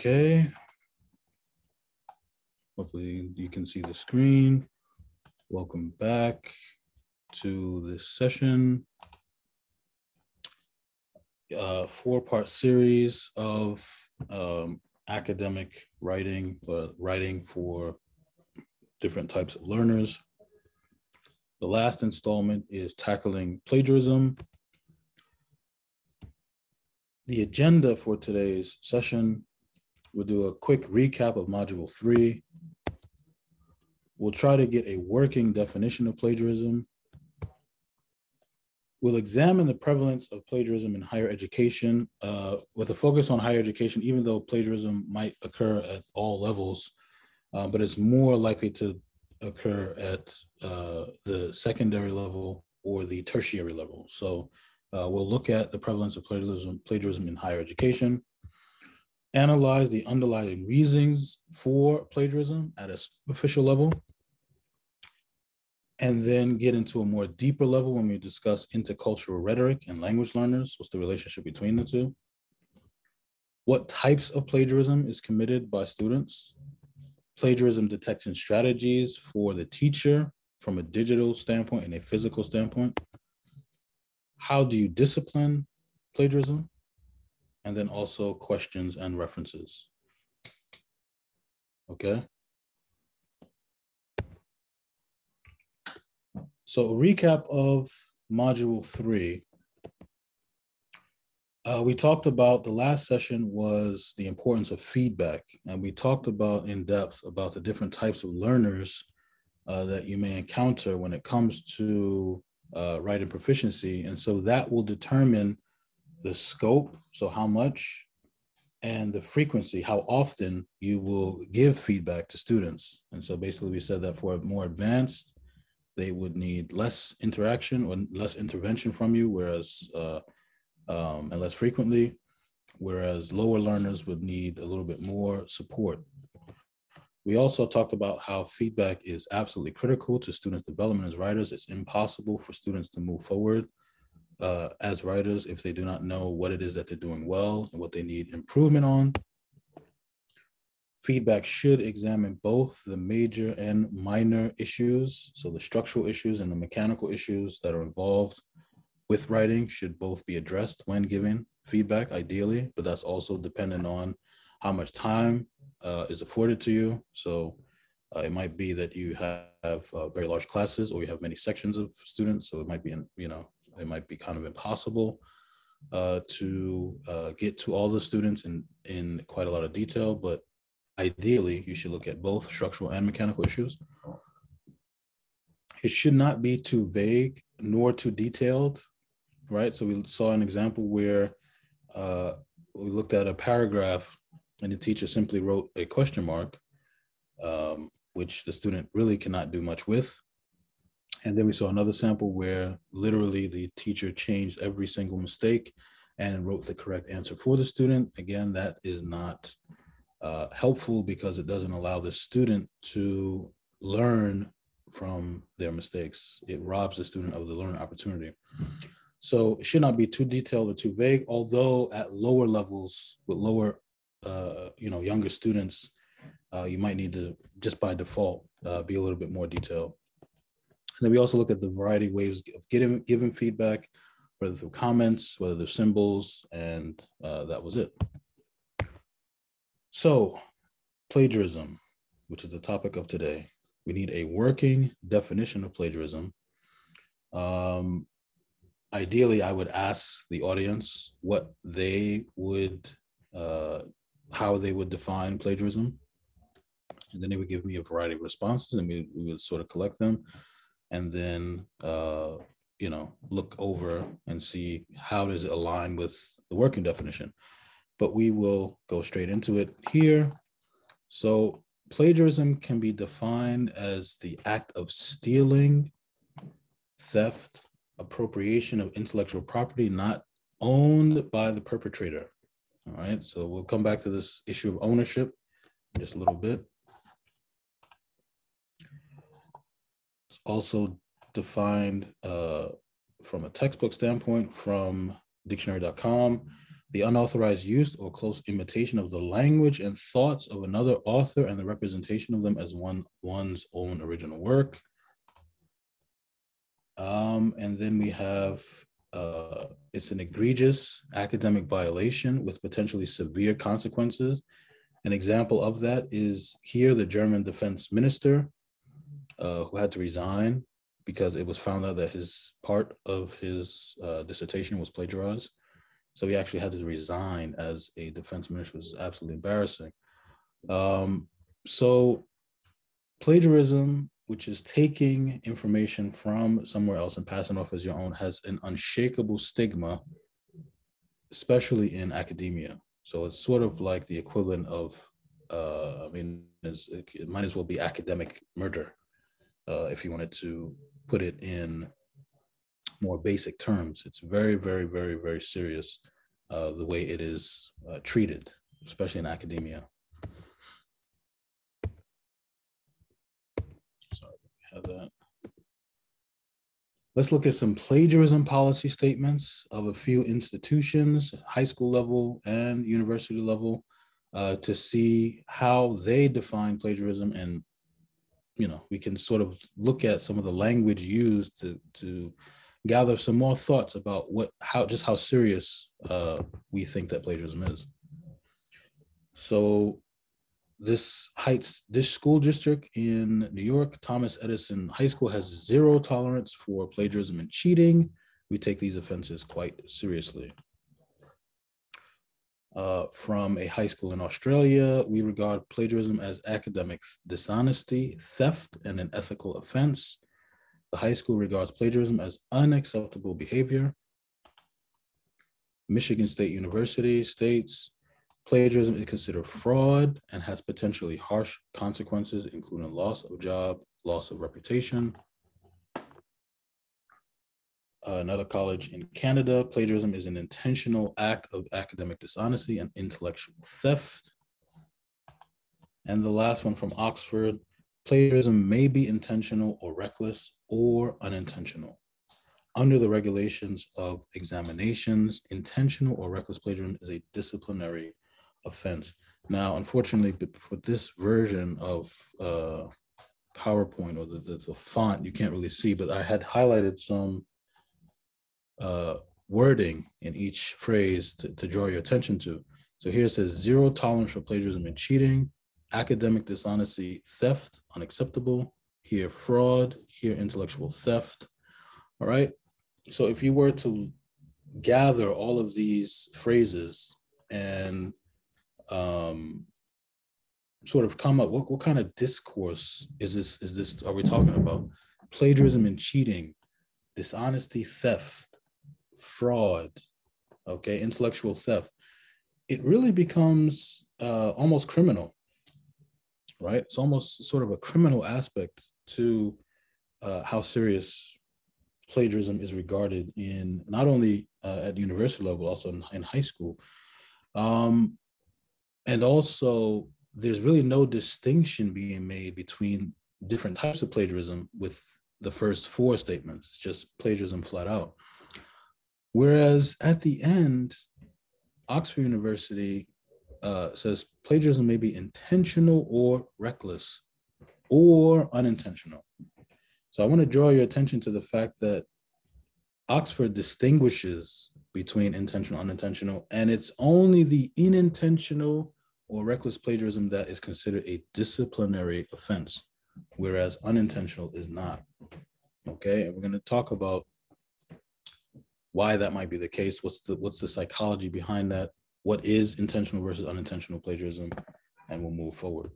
Okay. Hopefully you can see the screen. Welcome back to this session. Uh, four-part series of um, academic writing, but writing for different types of learners. The last installment is tackling plagiarism. The agenda for today's session, we'll do a quick recap of module three. We'll try to get a working definition of plagiarism. We'll examine the prevalence of plagiarism in higher education uh, with a focus on higher education, even though plagiarism might occur at all levels, uh, but it's more likely to occur at uh, the secondary level or the tertiary level. So uh, we'll look at the prevalence of plagiarism, plagiarism in higher education, analyze the underlying reasons for plagiarism at a superficial level, and then get into a more deeper level when we discuss intercultural rhetoric and language learners. What's the relationship between the two? What types of plagiarism is committed by students? Plagiarism detection strategies for the teacher from a digital standpoint and a physical standpoint. How do you discipline plagiarism? And then also questions and references. Okay. So a recap of module three. Uh, we talked about the last session was the importance of feedback, and we talked about in depth about the different types of learners uh, that you may encounter when it comes to uh, writing proficiency. And so that will determine the scope, so how much, and the frequency, how often you will give feedback to students. And so basically we said that for more advanced they would need less interaction or less intervention from you, whereas uh, um, and less frequently, whereas lower learners would need a little bit more support. We also talked about how feedback is absolutely critical to students' development as writers. It's impossible for students to move forward uh, as writers if they do not know what it is that they're doing well and what they need improvement on. Feedback should examine both the major and minor issues. So the structural issues and the mechanical issues that are involved with writing should both be addressed when giving feedback, ideally, but that's also dependent on how much time uh, is afforded to you. So uh, it might be that you have uh, very large classes or you have many sections of students. So it might be, in, you know, it might be kind of impossible uh, to uh, get to all the students in, in quite a lot of detail, but Ideally, you should look at both structural and mechanical issues. It should not be too vague nor too detailed, right? So we saw an example where uh, we looked at a paragraph and the teacher simply wrote a question mark, um, which the student really cannot do much with. And then we saw another sample where literally the teacher changed every single mistake and wrote the correct answer for the student. Again, that is not uh, helpful because it doesn't allow the student to learn from their mistakes. It robs the student of the learning opportunity. So it should not be too detailed or too vague, although at lower levels with lower, uh, you know, younger students, uh, you might need to just by default uh, be a little bit more detailed. And then we also look at the variety of ways of getting giving feedback, whether through comments, whether they're symbols, and uh, that was it. So, plagiarism, which is the topic of today, we need a working definition of plagiarism. Um, ideally, I would ask the audience what they would, uh, how they would define plagiarism. And then they would give me a variety of responses and we, we would sort of collect them and then, uh, you know, look over and see how does it align with the working definition but we will go straight into it here. So plagiarism can be defined as the act of stealing, theft, appropriation of intellectual property not owned by the perpetrator. All right, so we'll come back to this issue of ownership just a little bit. Also defined uh, from a textbook standpoint from dictionary.com the unauthorized use or close imitation of the language and thoughts of another author and the representation of them as one one's own original work. Um, and then we have uh, it's an egregious academic violation with potentially severe consequences. An example of that is here the German defense minister uh, who had to resign because it was found out that his part of his uh, dissertation was plagiarized. So he actually had to resign as a defense minister, which is absolutely embarrassing. Um, so plagiarism, which is taking information from somewhere else and passing off as your own, has an unshakable stigma, especially in academia. So it's sort of like the equivalent of, uh, I mean, it might as well be academic murder uh, if you wanted to put it in more basic terms. It's very, very, very, very serious uh, the way it is uh, treated, especially in academia. Sorry, have that. Let's look at some plagiarism policy statements of a few institutions, high school level and university level, uh, to see how they define plagiarism and you know we can sort of look at some of the language used to to gather some more thoughts about what how just how serious uh, we think that plagiarism is. So this Heights this school district in New York, Thomas Edison High School has zero tolerance for plagiarism and cheating. We take these offenses quite seriously. Uh, from a high school in Australia, we regard plagiarism as academic dishonesty, theft, and an ethical offense. The high school regards plagiarism as unacceptable behavior. Michigan State University states plagiarism is considered fraud and has potentially harsh consequences, including loss of job, loss of reputation. Another college in Canada, plagiarism is an intentional act of academic dishonesty and intellectual theft. And the last one from Oxford, plagiarism may be intentional or reckless or unintentional. Under the regulations of examinations, intentional or reckless plagiarism is a disciplinary offense. Now, unfortunately, for this version of uh, PowerPoint or the, the, the, font, you can't really see, but I had highlighted some uh, wording in each phrase to, to draw your attention to. So here it says zero tolerance for plagiarism and cheating, academic dishonesty, theft, unacceptable, here fraud, here intellectual theft. All right. So if you were to gather all of these phrases and um, sort of come up, what, what kind of discourse is this? Is this are we talking about? Plagiarism and cheating, dishonesty, theft, fraud, okay, intellectual theft. It really becomes uh, almost criminal, right? It's almost sort of a criminal aspect to uh, how serious plagiarism is regarded in not only uh, at university level, also in, in high school. Um, and also, there's really no distinction being made between different types of plagiarism with the first four statements. It's just plagiarism flat out. Whereas at the end, Oxford University uh, says plagiarism may be intentional or reckless or unintentional. So I want to draw your attention to the fact that Oxford distinguishes between intentional and unintentional, and it's only the unintentional or reckless plagiarism that is considered a disciplinary offense, whereas unintentional is not. Okay, and we're going to talk about why that might be the case. What's the what's the psychology behind that? What is intentional versus unintentional plagiarism? And we'll move forward.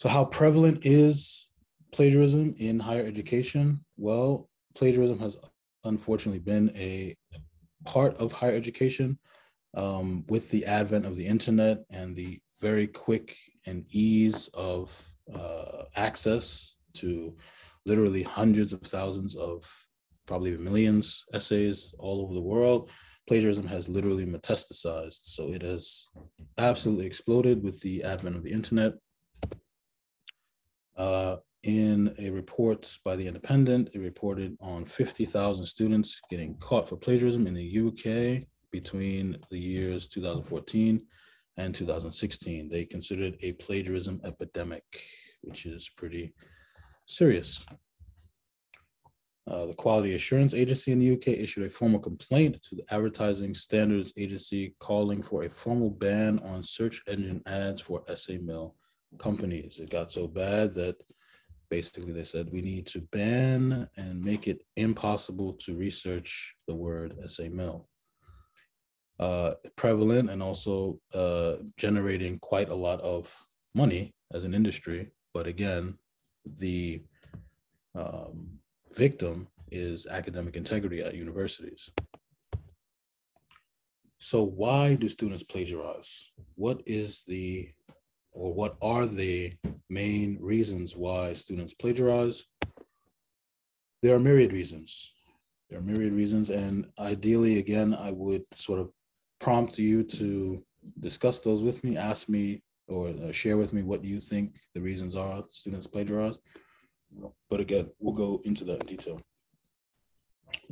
So, how prevalent is plagiarism in higher education? Well, plagiarism has unfortunately been a part of higher education um, with the advent of the internet and the very quick and ease of uh, access to literally hundreds of thousands of probably millions essays all over the world. Plagiarism has literally metastasized. So it has absolutely exploded with the advent of the internet. Uh, in a report by the Independent, it reported on 50,000 students getting caught for plagiarism in the UK between the years 2014 and 2016. They considered a plagiarism epidemic, which is pretty serious. Uh, the Quality Assurance Agency in the UK issued a formal complaint to the Advertising Standards Agency calling for a formal ban on search engine ads for essay mill companies. It got so bad that basically they said we need to ban and make it impossible to research the word essay mill. Uh, prevalent and also uh, generating quite a lot of money as an industry. But again, the um, victim is academic integrity at universities. So why do students plagiarize? What is the, or what are the main reasons why students plagiarize? There are myriad reasons. There are myriad reasons. And ideally, again, I would sort of prompt you to discuss those with me, ask me or uh, share with me what you think the reasons are students plagiarize. But again, we'll go into that in detail.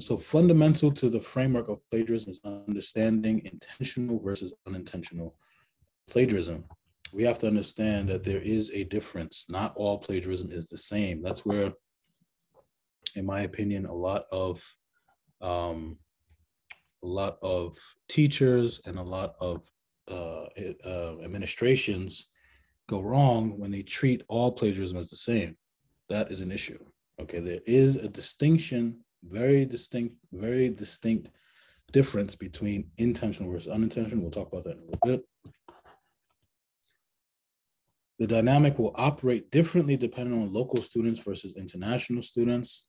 So fundamental to the framework of plagiarism is understanding intentional versus unintentional plagiarism. We have to understand that there is a difference. Not all plagiarism is the same. That's where, in my opinion, a lot of um, a lot of teachers and a lot of uh, uh, administrations go wrong when they treat all plagiarism as the same that is an issue. Okay, there is a distinction, very distinct, very distinct difference between intentional versus unintentional. We'll talk about that in a little bit. The dynamic will operate differently depending on local students versus international students.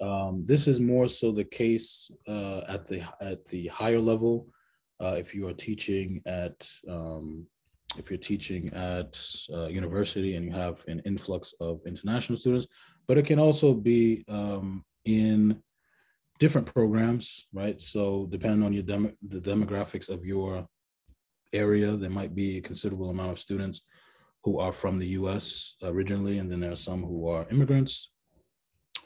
Um, this is more so the case uh, at the at the higher level. Uh, if you are teaching at um, if you're teaching at uh, university and you have an influx of international students, but it can also be um, in different programs, right? So depending on your dem- the demographics of your area, there might be a considerable amount of students who are from the U.S. originally, and then there are some who are immigrants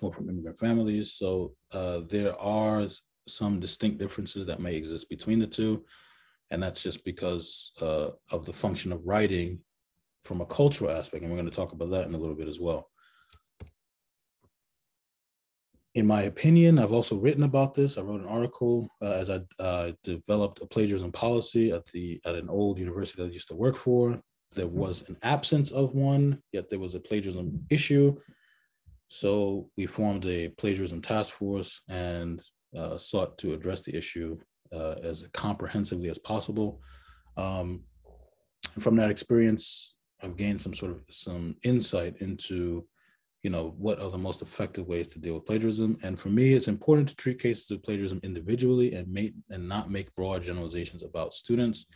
or from immigrant families. So uh, there are some distinct differences that may exist between the two. And that's just because uh, of the function of writing from a cultural aspect. And we're going to talk about that in a little bit as well. In my opinion, I've also written about this. I wrote an article uh, as I uh, developed a plagiarism policy at the at an old university that I used to work for. There was an absence of one, yet there was a plagiarism issue. So we formed a plagiarism task force and uh, sought to address the issue uh, as comprehensively as possible. Um, from that experience, I've gained some sort of some insight into, you know, what are the most effective ways to deal with plagiarism. And for me, it's important to treat cases of plagiarism individually and make and not make broad generalizations about students.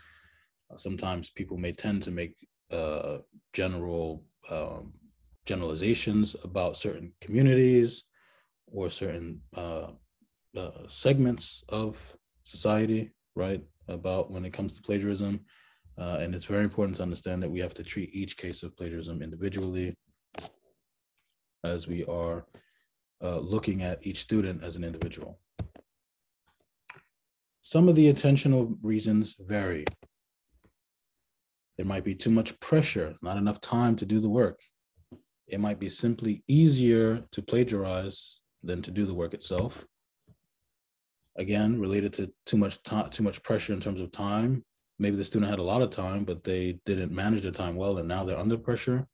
Uh, sometimes people may tend to make uh, general um, generalizations about certain communities or certain uh, uh, segments of society, right? About when it comes to plagiarism. Uh, and it's very important to understand that we have to treat each case of plagiarism individually as we are uh, looking at each student as an individual. Some of the intentional reasons vary. There might be too much pressure, not enough time to do the work. It might be simply easier to plagiarize than to do the work itself again related to too much time too much pressure in terms of time. Maybe the student had a lot of time but they didn't manage their time well and now they're under pressure.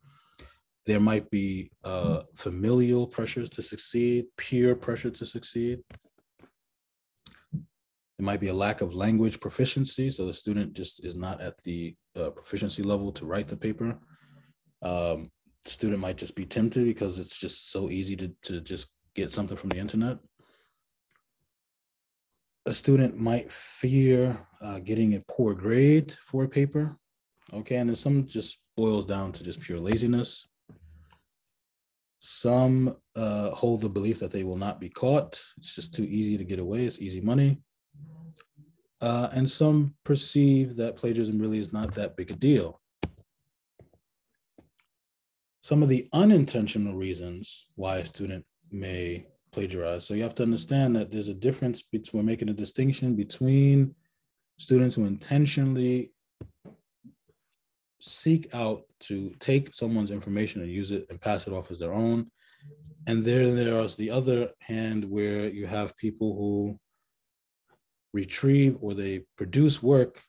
There might be uh, familial pressures to succeed peer pressure to succeed. It might be a lack of language proficiency so the student just is not at the uh, proficiency level to write the paper. Um, student might just be tempted because it's just so easy to, to just get something from the internet a student might fear uh, getting a poor grade for a paper. Okay, and then some just boils down to just pure laziness. Some uh, hold the belief that they will not be caught. It's just too easy to get away. It's easy money. Uh, and some perceive that plagiarism really is not that big a deal. some of the unintentional reasons why a student may plagiarize. So you have to understand that there's a difference between making a distinction between students who intentionally seek out to take someone's information and use it and pass it off as their own. And then there's the other hand where you have people who retrieve or they produce work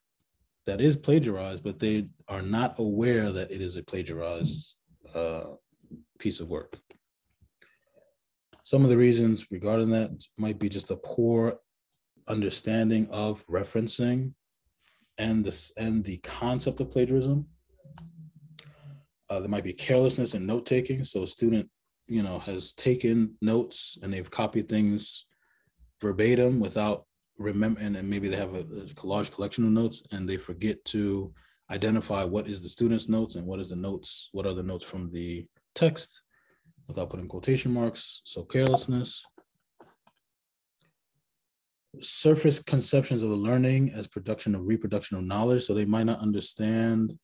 that is plagiarized, but they are not aware that it is a plagiarized uh, piece of work. Some of the reasons regarding that might be just a poor understanding of referencing and this and the concept of plagiarism. Uh, there might be carelessness in note taking. So a student, you know, has taken notes and they've copied things verbatim without remembering, and maybe they have a, a collection of notes and they forget to identify what is the student's notes and what is the notes, what are the notes from the text without putting quotation marks. So carelessness. Surface conceptions of learning as production of reproduction of knowledge. So they might not understand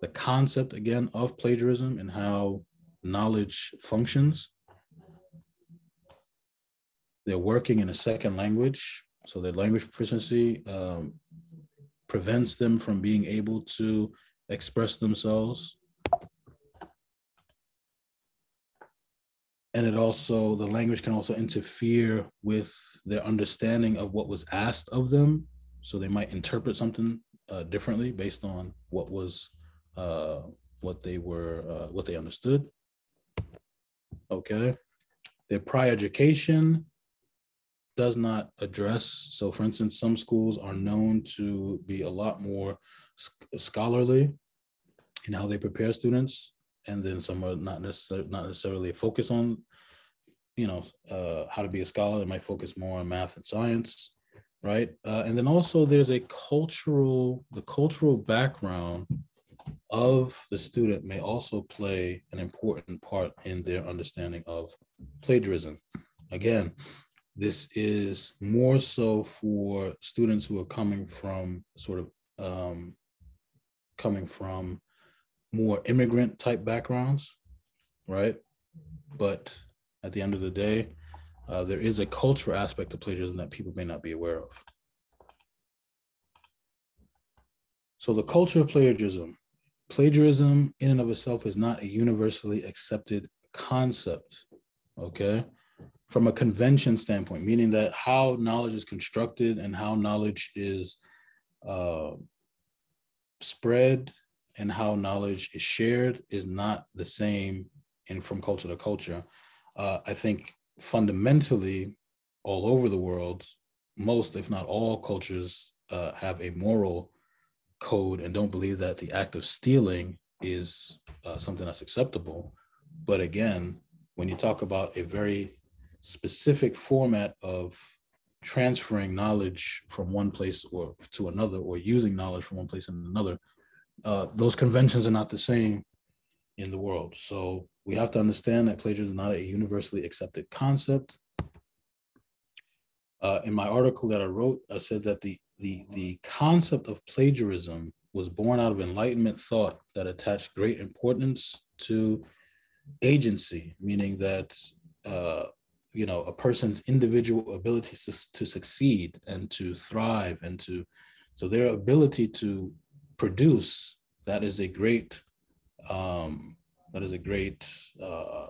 the concept again of plagiarism and how knowledge functions. They're working in a second language. So their language proficiency um, prevents them from being able to express themselves. And it also, the language can also interfere with their understanding of what was asked of them. So they might interpret something uh, differently based on what was, uh, what they were, uh, what they understood. Okay. Their prior education does not address. So, for instance, some schools are known to be a lot more scholarly in how they prepare students, and then some are not necessarily not necessarily focus on, you know, uh, how to be a scholar. They might focus more on math and science, right? Uh, and then also there's a cultural the cultural background of the student may also play an important part in their understanding of plagiarism. Again, this is more so for students who are coming from sort of um, coming from more immigrant type backgrounds, right? But at the end of the day, uh, there is a cultural aspect of plagiarism that people may not be aware of. So the culture of plagiarism, plagiarism in and of itself is not a universally accepted concept, okay? from a convention standpoint, meaning that how knowledge is constructed and how knowledge is uh, spread and how knowledge is shared is not the same in from culture to culture. Uh, I think fundamentally, all over the world, most, if not all, cultures uh, have a moral code and don't believe that the act of stealing is uh, something that's acceptable. But again, when you talk about a very specific format of transferring knowledge from one place or to another or using knowledge from one place and another uh, those conventions are not the same in the world. So we have to understand that plagiarism is not a universally accepted concept. Uh, in my article that i wrote i said that the, the, the concept of plagiarism was born out of enlightenment thought that attached great importance to agency meaning that uh, you know a person's individual ability to, to succeed and to thrive and to so their ability to produce that is a great um that is a great uh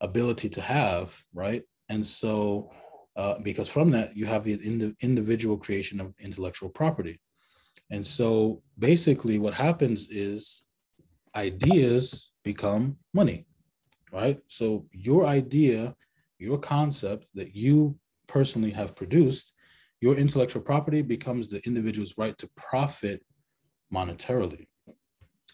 ability to have right? And so uh, because from that you have the ind- individual creation of intellectual property. And so basically what happens is ideas become money right? So your idea your concept that you personally have produced, your intellectual property becomes the individual's right to profit monetarily.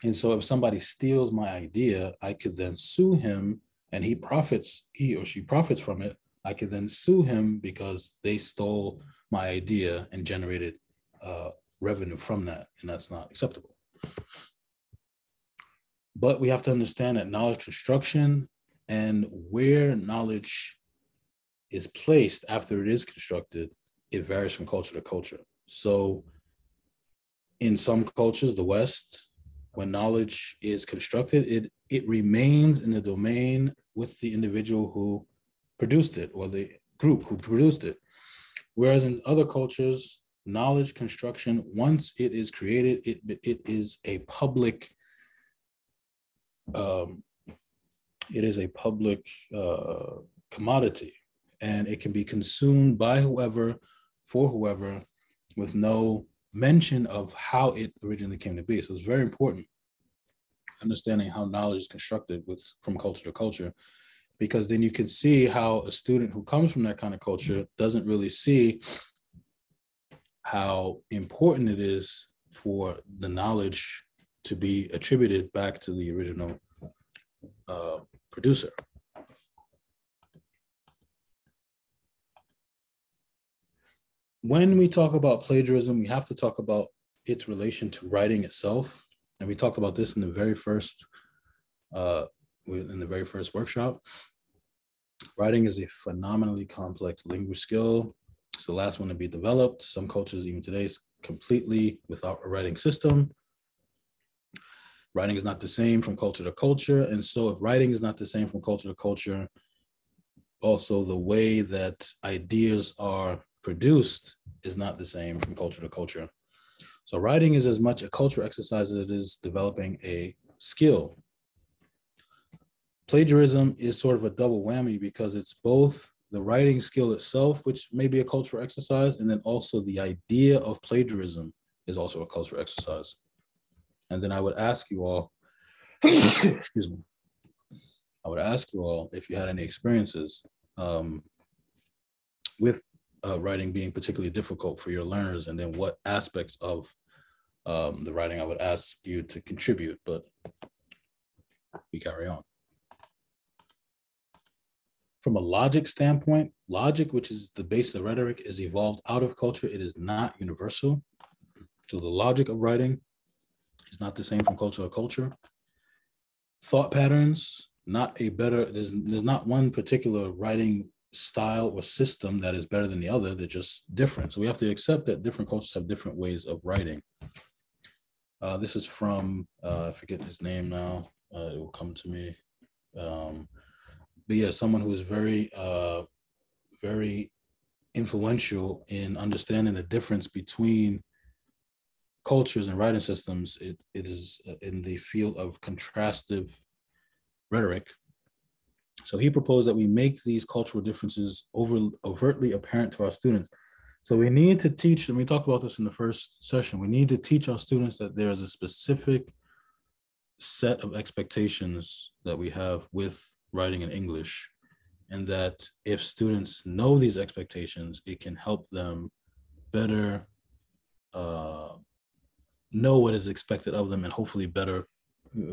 And so if somebody steals my idea, I could then sue him and he profits, he or she profits from it. I could then sue him because they stole my idea and generated uh, revenue from that. And that's not acceptable. But we have to understand that knowledge construction and where knowledge is placed after it is constructed, it varies from culture to culture. So, in some cultures, the West, when knowledge is constructed, it it remains in the domain with the individual who produced it or the group who produced it. Whereas in other cultures, knowledge construction, once it is created, it, it is a public, um, it is a public uh, commodity and it can be consumed by whoever, for whoever, with no mention of how it originally came to be. So it's very important understanding how knowledge is constructed with from culture to culture because then you can see how a student who comes from that kind of culture doesn't really see how important it is for the knowledge to be attributed back to the original uh, producer. When we talk about plagiarism, we have to talk about its relation to writing itself. And we talked about this in the very first uh, in the very first workshop. Writing is a phenomenally complex language skill. It's the last one to be developed. Some cultures, even today, is completely without a writing system. Writing is not the same from culture to culture. And so, if writing is not the same from culture to culture, also the way that ideas are produced is not the same from culture to culture. So, writing is as much a cultural exercise as it is developing a skill plagiarism is sort of a double whammy because it's both the writing skill itself, which may be a cultural exercise, and then also the idea of plagiarism is also a cultural exercise. And then I would ask you all, excuse me, I would ask you all if you had any experiences um, with uh, writing being particularly difficult for your learners, and then what aspects of um, the writing I would ask you to contribute. But we carry on from a logic standpoint, logic, which is the base of rhetoric, is evolved out of culture. It is not universal. So the logic of writing is not the same from culture to culture. Thought patterns, not a better, there's, there's not one particular writing style or system that is better than the other. They're just different. So we have to accept that different cultures have different ways of writing. Uh, this is from, uh, I forget his name now. Uh, it will come to me. Um, but yeah, someone who is very, uh, very influential in understanding the difference between cultures and writing systems. It, it is uh, in the field of contrastive rhetoric. So he proposed that we make these cultural differences over, overtly apparent to our students. So we need to teach, and we talked about this in the first session, we need to teach our students that there is a specific set of expectations that we have with writing in English, and that if students know these expectations, it can help them better uh, know what is expected of them and hopefully better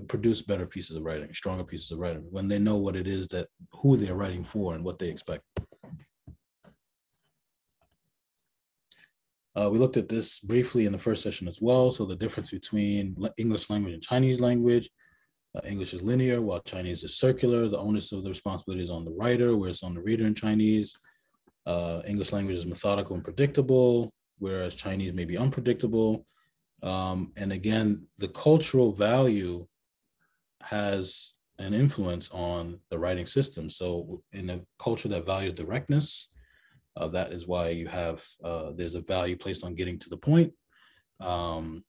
produce better pieces of writing, stronger pieces of writing when they know what it is that who they're writing for and what they expect. Uh, we looked at this briefly in the first session as well. So the difference between English language and Chinese language, uh, English is linear, while Chinese is circular. The onus of the responsibility is on the writer, whereas on the reader in Chinese. Uh, English language is methodical and predictable, whereas Chinese may be unpredictable. Um, and again, the cultural value has an influence on the writing system. So in a culture that values directness, uh, that is why you have, uh, there's a value placed on getting to the point. Um,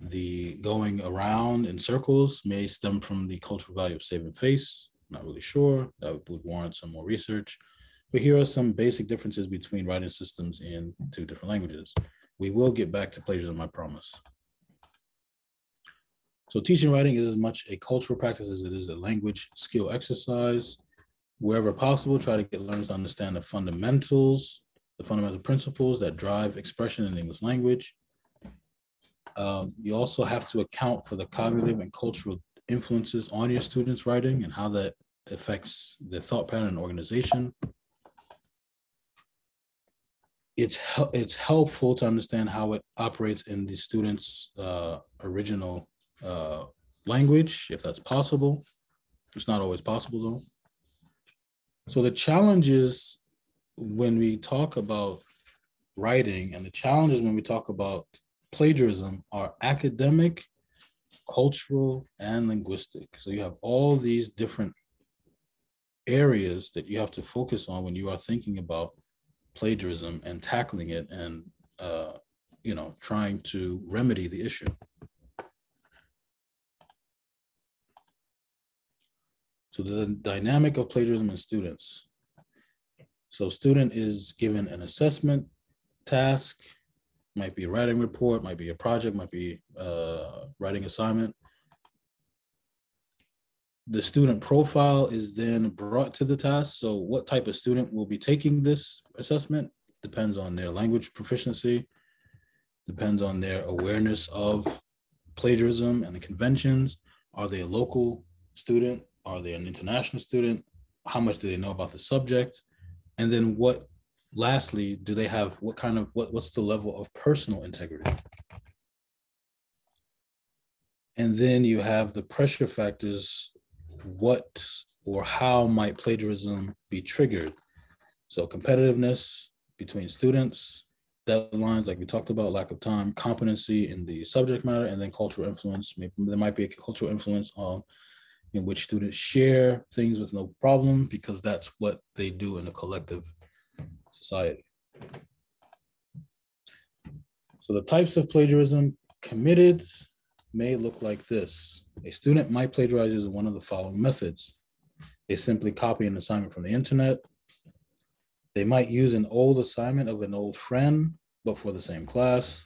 the going around in circles may stem from the cultural value of saving face. Not really sure. That would warrant some more research. But here are some basic differences between writing systems in two different languages. We will get back to plagiarism, I promise. So teaching writing is as much a cultural practice as it is a language skill exercise. Wherever possible, try to get learners to understand the fundamentals, the fundamental principles that drive expression in English language. Um, you also have to account for the cognitive and cultural influences on your students' writing and how that affects their thought pattern and organization. It's, it's helpful to understand how it operates in the student's uh, original uh, language, if that's possible. It's not always possible though. So the challenges when we talk about writing and the challenges when we talk about plagiarism are academic cultural, and linguistic. So you have all these different areas that you have to focus on when you are thinking about plagiarism and tackling it and uh, you know trying to remedy the issue. So the dynamic of plagiarism in students. So student is given an assessment task, might be a writing report, might be a project, might be a uh, writing assignment. The student profile is then brought to the task. So what type of student will be taking this assessment depends on their language proficiency, depends on their awareness of plagiarism and the conventions. Are they a local student? Are they an international student? How much do they know about the subject? And then what lastly, do they have what kind of what, what's the level of personal integrity? And then you have the pressure factors, what or how might plagiarism be triggered? So competitiveness between students, deadlines, like we talked about, lack of time, competency in the subject matter, and then cultural influence. Maybe there might be a cultural influence on in which students share things with no problem because that's what they do in a collective society. So the types of plagiarism committed may look like this. A student might plagiarize using one of the following methods. They simply copy an assignment from the internet. They might use an old assignment of an old friend, but for the same class.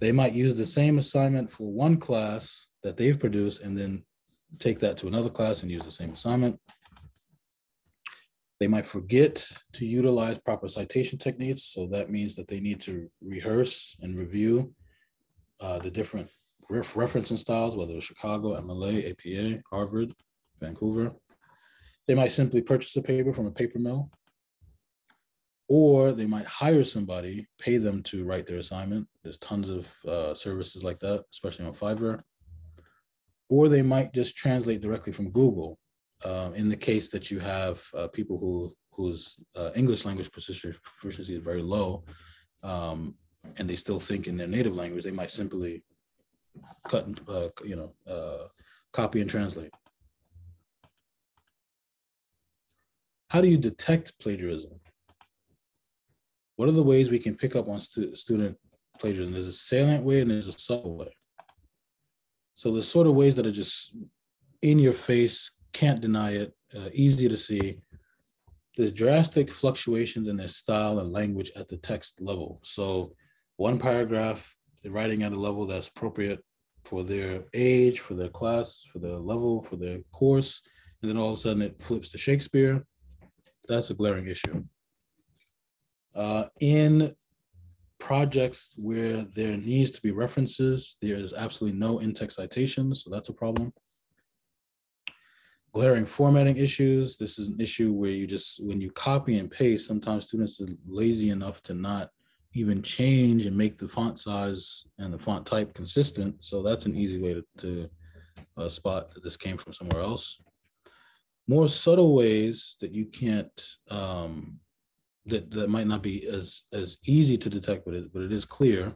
They might use the same assignment for one class that they've produced and then take that to another class and use the same assignment. They might forget to utilize proper citation techniques. So that means that they need to rehearse and review uh, the different ref referencing styles, whether it's Chicago, MLA, APA, Harvard, Vancouver. They might simply purchase a paper from a paper mill, or they might hire somebody, pay them to write their assignment. There's tons of uh, services like that, especially on Fiverr or they might just translate directly from Google. Um, in the case that you have uh, people who whose uh, English language proficiency is very low, um, and they still think in their native language, they might simply cut, and, uh, you know, uh, copy and translate. How do you detect plagiarism? What are the ways we can pick up on stu student plagiarism? There's a salient way and there's a subtle way. So the sort of ways that are just in your face, can't deny it, uh, easy to see. There's drastic fluctuations in their style and language at the text level. So one paragraph, they're writing at a level that's appropriate for their age, for their class, for their level, for their course, and then all of a sudden it flips to Shakespeare. That's a glaring issue. Uh, in projects where there needs to be references, there is absolutely no in-text citations, so that's a problem. Glaring formatting issues. This is an issue where you just, when you copy and paste, sometimes students are lazy enough to not even change and make the font size and the font type consistent. So that's an easy way to, to uh, spot that this came from somewhere else. More subtle ways that you can't um, that, that might not be as as easy to detect, but it, but it is clear.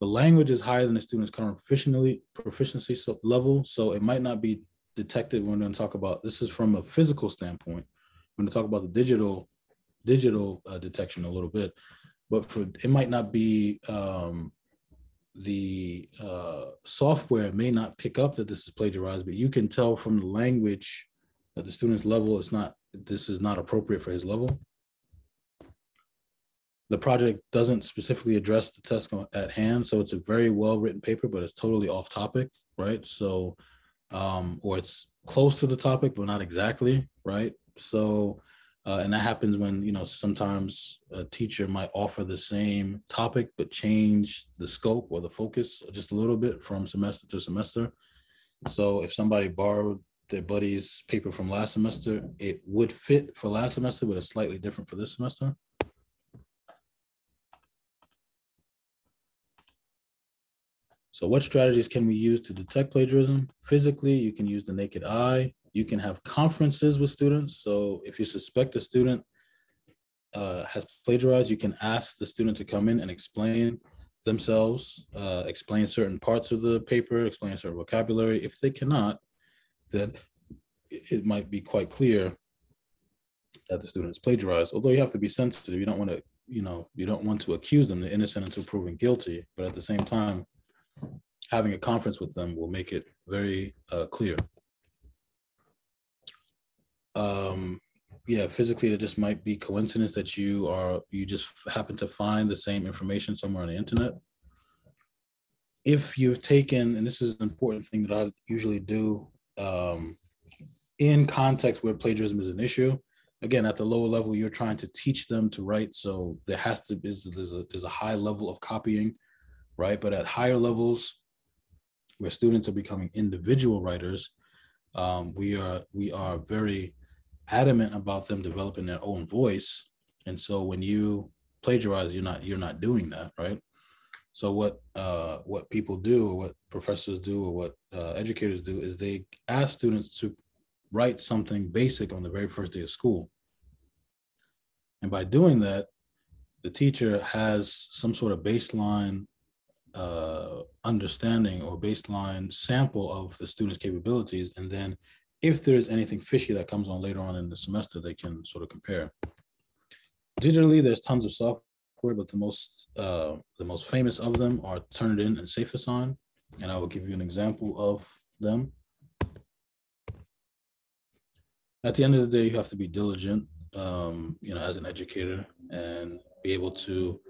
The language is higher than the student's current proficiency proficiency level, so it might not be detected when we're going to talk about. This is from a physical standpoint. We're going to talk about the digital digital uh, detection a little bit, but for it might not be um, the uh, software may not pick up that this is plagiarized, but you can tell from the language that the student's level is not. This is not appropriate for his level the project doesn't specifically address the test at hand. So it's a very well written paper, but it's totally off topic, right? So, um, or it's close to the topic, but not exactly, right? So, uh, and that happens when, you know, sometimes a teacher might offer the same topic, but change the scope or the focus just a little bit from semester to semester. So if somebody borrowed their buddy's paper from last semester, it would fit for last semester, but it's slightly different for this semester. So what strategies can we use to detect plagiarism? Physically, you can use the naked eye. You can have conferences with students. So if you suspect a student uh, has plagiarized, you can ask the student to come in and explain themselves, uh, explain certain parts of the paper, explain certain vocabulary. If they cannot, then it might be quite clear that the student is plagiarized. Although you have to be sensitive, you don't want to, you know, you don't want to accuse them. They're innocent until proven guilty. But at the same time, having a conference with them will make it very uh, clear. Um, yeah, physically, it just might be coincidence that you are you just happen to find the same information somewhere on the internet. If you've taken, and this is an important thing that I usually do um, in context where plagiarism is an issue. Again, at the lower level, you're trying to teach them to write, so there has to be there's a there's a high level of copying, right? But at higher levels, where students are becoming individual writers, um, we are we are very adamant about them developing their own voice. And so when you plagiarize, you're not you're not doing that, right? So what uh, what people do, or what professors do, or what uh, educators do, is they ask students to write something basic on the very first day of school. And by doing that, the teacher has some sort of baseline uh, understanding or baseline sample of the student's capabilities, and then if there's anything fishy that comes on later on in the semester, they can sort of compare. Digitally, there's tons of software, but the most uh, the most famous of them are Turnitin and SafeAssign, and I will give you an example of them. At the end of the day, you have to be diligent, um, you know, as an educator, and be able to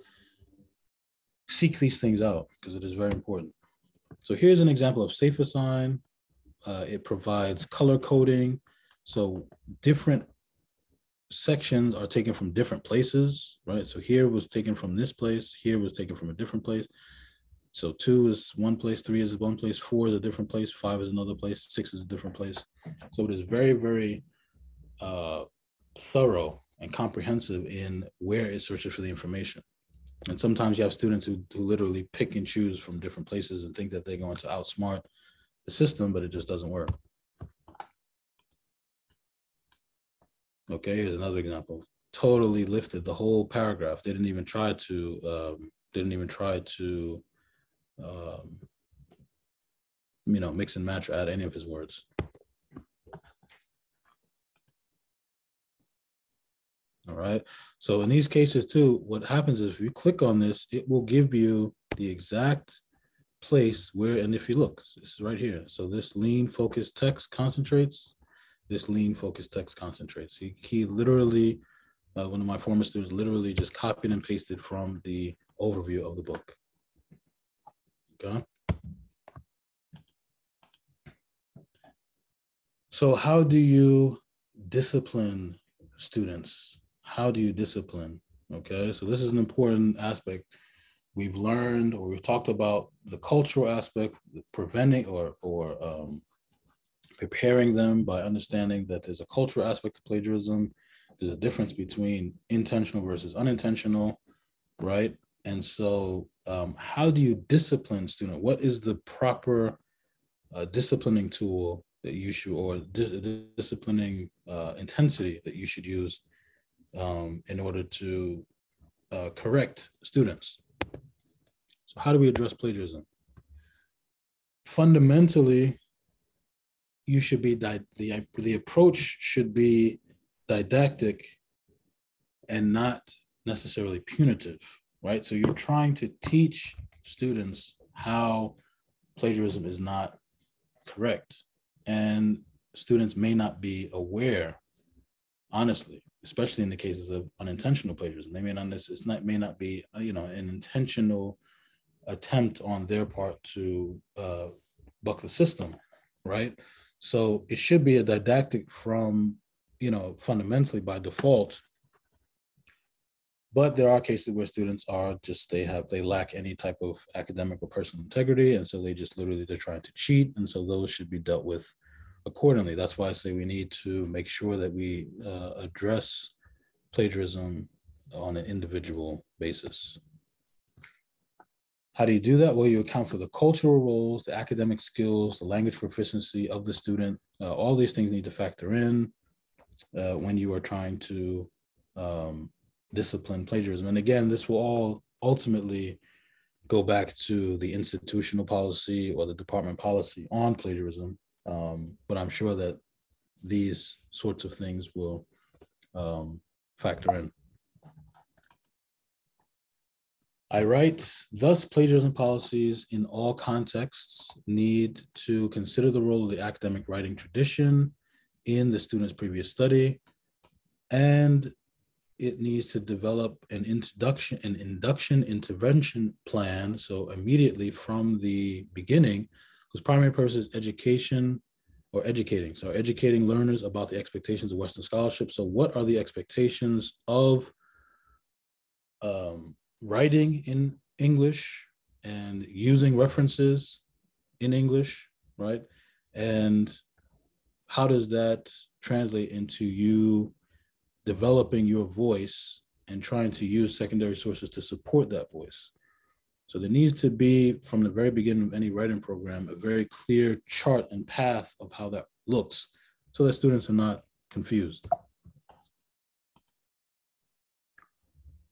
seek these things out because it is very important. So here's an example of SafeAssign. Uh, it provides color coding. So different sections are taken from different places, right? So here was taken from this place, here was taken from a different place. So two is one place, three is one place, four is a different place, five is another place, six is a different place. So it is very, very uh, thorough and comprehensive in where it searches for the information. And sometimes you have students who, who literally pick and choose from different places and think that they're going to outsmart the system, but it just doesn't work. Okay, here's another example. Totally lifted the whole paragraph. They didn't even try to, um, didn't even try to, um, you know, mix and match or add any of his words. All right. So in these cases too, what happens is if you click on this, it will give you the exact place where, and if you look, this is right here. So this lean focus text concentrates, this lean focus text concentrates. He, he literally, uh, one of my former students literally just copied and pasted from the overview of the book. Okay. So how do you discipline students? How do you discipline? Okay, so this is an important aspect we've learned or we've talked about the cultural aspect, preventing or or um, preparing them by understanding that there's a cultural aspect to plagiarism. There's a difference between intentional versus unintentional, right? And so, um, how do you discipline student? What is the proper uh, disciplining tool that you should, or di- disciplining uh, intensity that you should use um, in order to uh, correct students? So, how do we address plagiarism? Fundamentally, you should be the the approach should be didactic and not necessarily punitive, right? So you're trying to teach students how plagiarism is not correct, and students may not be aware, honestly, especially in the cases of unintentional plagiarism. They may not it's not may not be uh, you know an intentional attempt on their part to uh, buck the system, right? So it should be a didactic from, you know, fundamentally by default. But there are cases where students are just they have they lack any type of academic or personal integrity, and so they just literally they're trying to cheat, and so those should be dealt with accordingly. That's why I say we need to make sure that we uh, address plagiarism on an individual basis. How do you do that? Well, you account for the cultural roles, the academic skills, the language proficiency of the student. Uh, all these things need to factor in uh, when you are trying to um, discipline plagiarism. And again, this will all ultimately go back to the institutional policy or the department policy on plagiarism. Um, but I'm sure that these sorts of things will um, factor in. I write, thus plagiarism policies in all contexts need to consider the role of the academic writing tradition in the student's previous study, and it needs to develop an introduction, an induction intervention plan. So immediately from the beginning, whose primary purpose is education or educating. So educating learners about the expectations of Western scholarship. So what are the expectations of um, writing in English and using references in English, right? And how does that translate into you developing your voice and trying to use secondary sources to support that voice? So there needs to be, from the very beginning of any writing program, a very clear chart and path of how that looks so that students are not confused.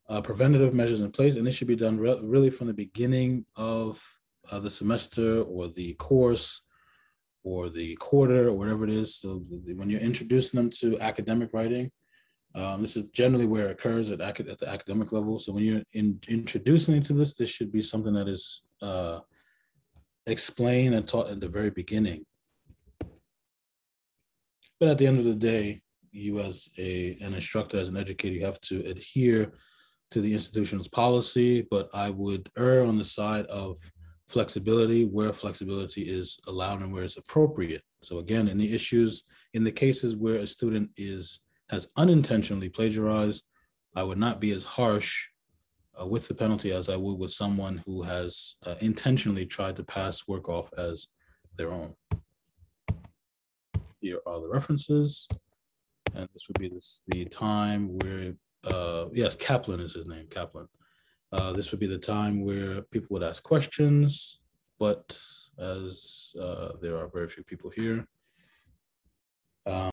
Uh, preventative measures in place, and this should be done re really from the beginning of uh, the semester or the course or the quarter or whatever it is. So when you're introducing them to academic writing, um, this is generally where it occurs at, at the academic level. So when you're in, introducing to this, this should be something that is uh, explained and taught at the very beginning. But at the end of the day, you as a, an instructor, as an educator, you have to adhere to the institution's policy, but I would err on the side of flexibility where flexibility is allowed and where it's appropriate. So again, in the issues, in the cases where a student is has unintentionally plagiarized, I would not be as harsh uh, with the penalty as I would with someone who has uh, intentionally tried to pass work off as their own. Here are the references. And this would be this, the time where, uh, yes, Kaplan is his name, Kaplan. Uh, this would be the time where people would ask questions, but as uh, there are very few people here, um,